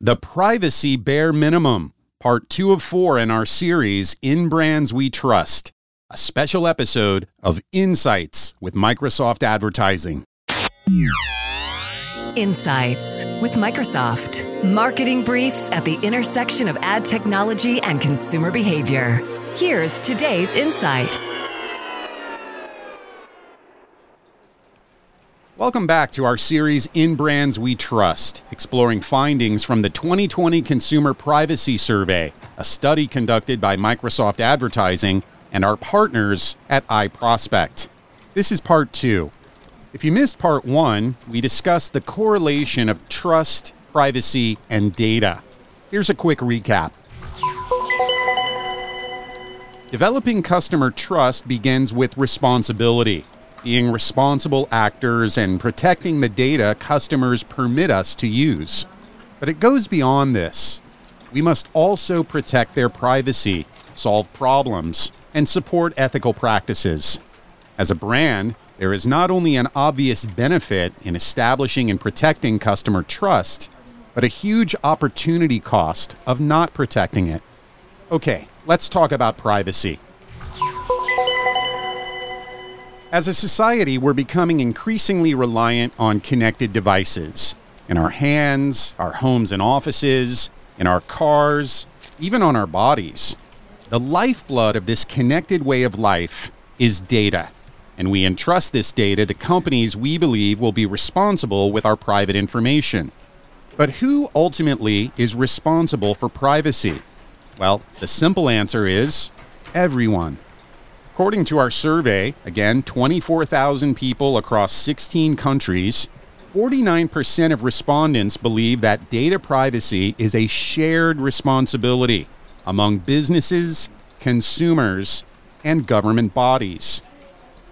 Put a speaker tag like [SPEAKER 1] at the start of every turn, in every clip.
[SPEAKER 1] The Privacy Bare Minimum, part two of four in our series, In Brands We Trust, a special episode of Insights with Microsoft Advertising.
[SPEAKER 2] Insights with Microsoft. Marketing briefs at the intersection of ad technology and consumer behavior. Here's today's insight.
[SPEAKER 1] Welcome back to our series In Brands We Trust, exploring findings from the 2020 Consumer Privacy Survey, a study conducted by Microsoft Advertising and our partners at iProspect. This is part two. If you missed part one, we discussed the correlation of trust, privacy, and data. Here's a quick recap. Developing customer trust begins with responsibility being responsible actors and protecting the data customers permit us to use. But it goes beyond this. We must also protect their privacy, solve problems, and support ethical practices. As a brand, there is not only an obvious benefit in establishing and protecting customer trust, but a huge opportunity cost of not protecting it. Okay, let's talk about privacy. As a society, we're becoming increasingly reliant on connected devices in our hands, our homes and offices, in our cars, even on our bodies. The lifeblood of this connected way of life is data, and we entrust this data to companies we believe will be responsible with our private information. But who ultimately is responsible for privacy? Well, the simple answer is everyone. According to our survey, again, 24,000 people across 16 countries, 49% of respondents believe that data privacy is a shared responsibility among businesses, consumers, and government bodies.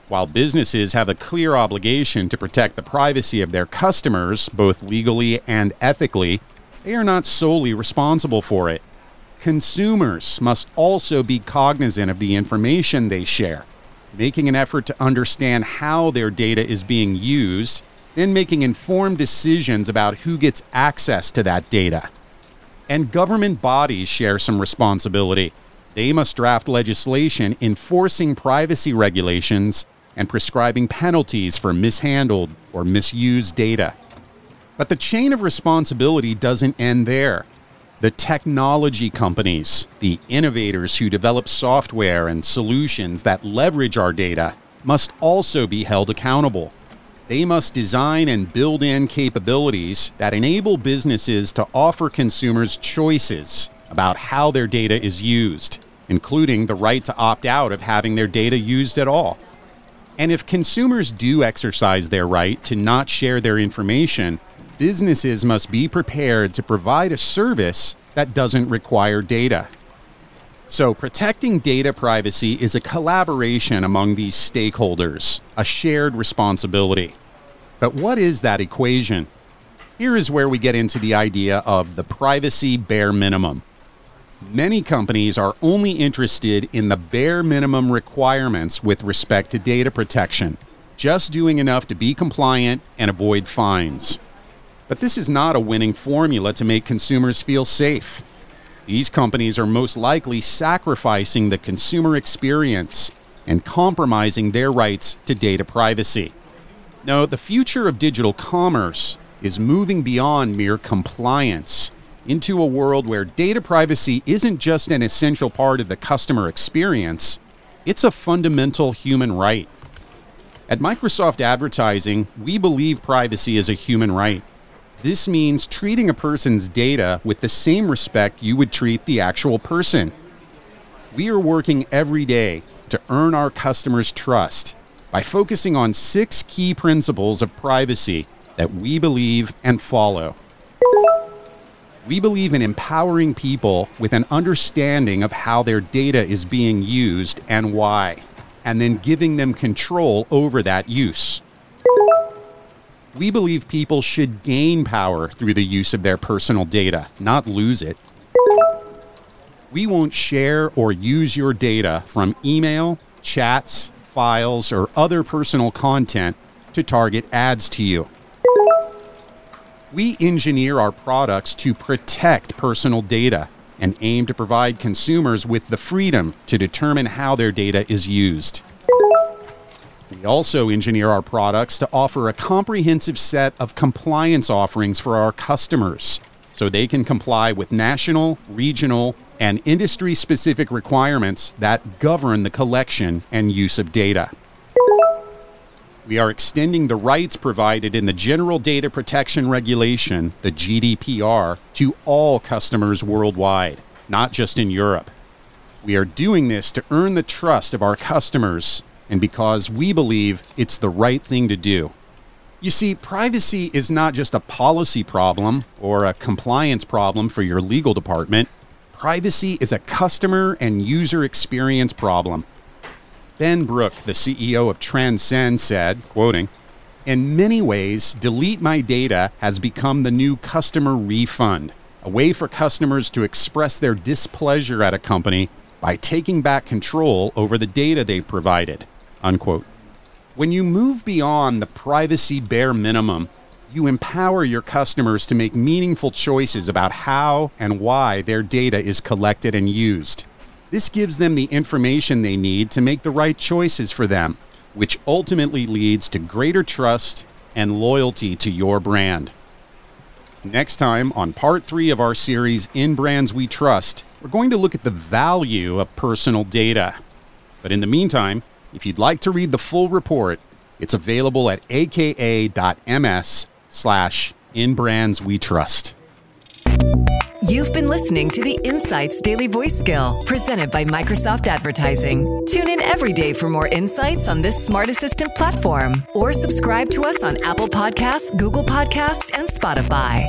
[SPEAKER 1] While businesses have a clear obligation to protect the privacy of their customers, both legally and ethically, they are not solely responsible for it. Consumers must also be cognizant of the information they share, making an effort to understand how their data is being used, then making informed decisions about who gets access to that data. And government bodies share some responsibility. They must draft legislation enforcing privacy regulations and prescribing penalties for mishandled or misused data. But the chain of responsibility doesn't end there. The technology companies, the innovators who develop software and solutions that leverage our data, must also be held accountable. They must design and build in capabilities that enable businesses to offer consumers choices about how their data is used, including the right to opt out of having their data used at all. And if consumers do exercise their right to not share their information, businesses must be prepared to provide a service that doesn't require data. So, protecting data privacy is a collaboration among these stakeholders, a shared responsibility. But what is that equation? Here is where we get into the idea of the privacy bare minimum. Many companies are only interested in the bare minimum requirements with respect to data protection, just doing enough to be compliant and avoid fines. But this is not a winning formula to make consumers feel safe. These companies are most likely sacrificing the consumer experience and compromising their rights to data privacy. No, the future of digital commerce is moving beyond mere compliance into a world where data privacy isn't just an essential part of the customer experience, it's a fundamental human right. At Microsoft Advertising, we believe privacy is a human right. This means treating a person's data with the same respect you would treat the actual person. We are working every day to earn our customers' trust by focusing on six key principles of privacy that we believe and follow. We believe in empowering people with an understanding of how their data is being used and why, and then giving them control over that use. We believe people should gain power through the use of their personal data, not lose it. We won't share or use your data from email, chats, files, or other personal content to target ads to you. We engineer our products to protect personal data and aim to provide consumers with the freedom to determine how their data is used. We also engineer our products to offer a comprehensive set of compliance offerings for our customers so they can comply with national, regional, and industry specific requirements that govern the collection and use of data. We are extending the rights provided in the General Data Protection Regulation, the GDPR, to all customers worldwide, not just in Europe. We are doing this to earn the trust of our customers and because we believe it's the right thing to do. You see, privacy is not just a policy problem or a compliance problem for your legal department. Privacy is a customer and user experience problem. Ben Brook, the CEO of Transcend, said, quoting, In many ways, Delete My Data has become the new customer refund, a way for customers to express their displeasure at a company by taking back control over the data they've provided. Unquote. When you move beyond the privacy bare minimum, you empower your customers to make meaningful choices about how and why their data is collected and used. This gives them the information they need to make the right choices for them, which ultimately leads to greater trust and loyalty to your brand. Next time, on part three of our series, In Brands We Trust, we're going to look at the value of personal data. But in the meantime, if you'd like to read the full report, it's available at aka.ms slash in brands we trust.
[SPEAKER 2] You've been listening to the Insights Daily Voice Skill presented by Microsoft Advertising. Tune in every day for more insights on this smart assistant platform or subscribe to us on Apple Podcasts, Google Podcasts, and Spotify.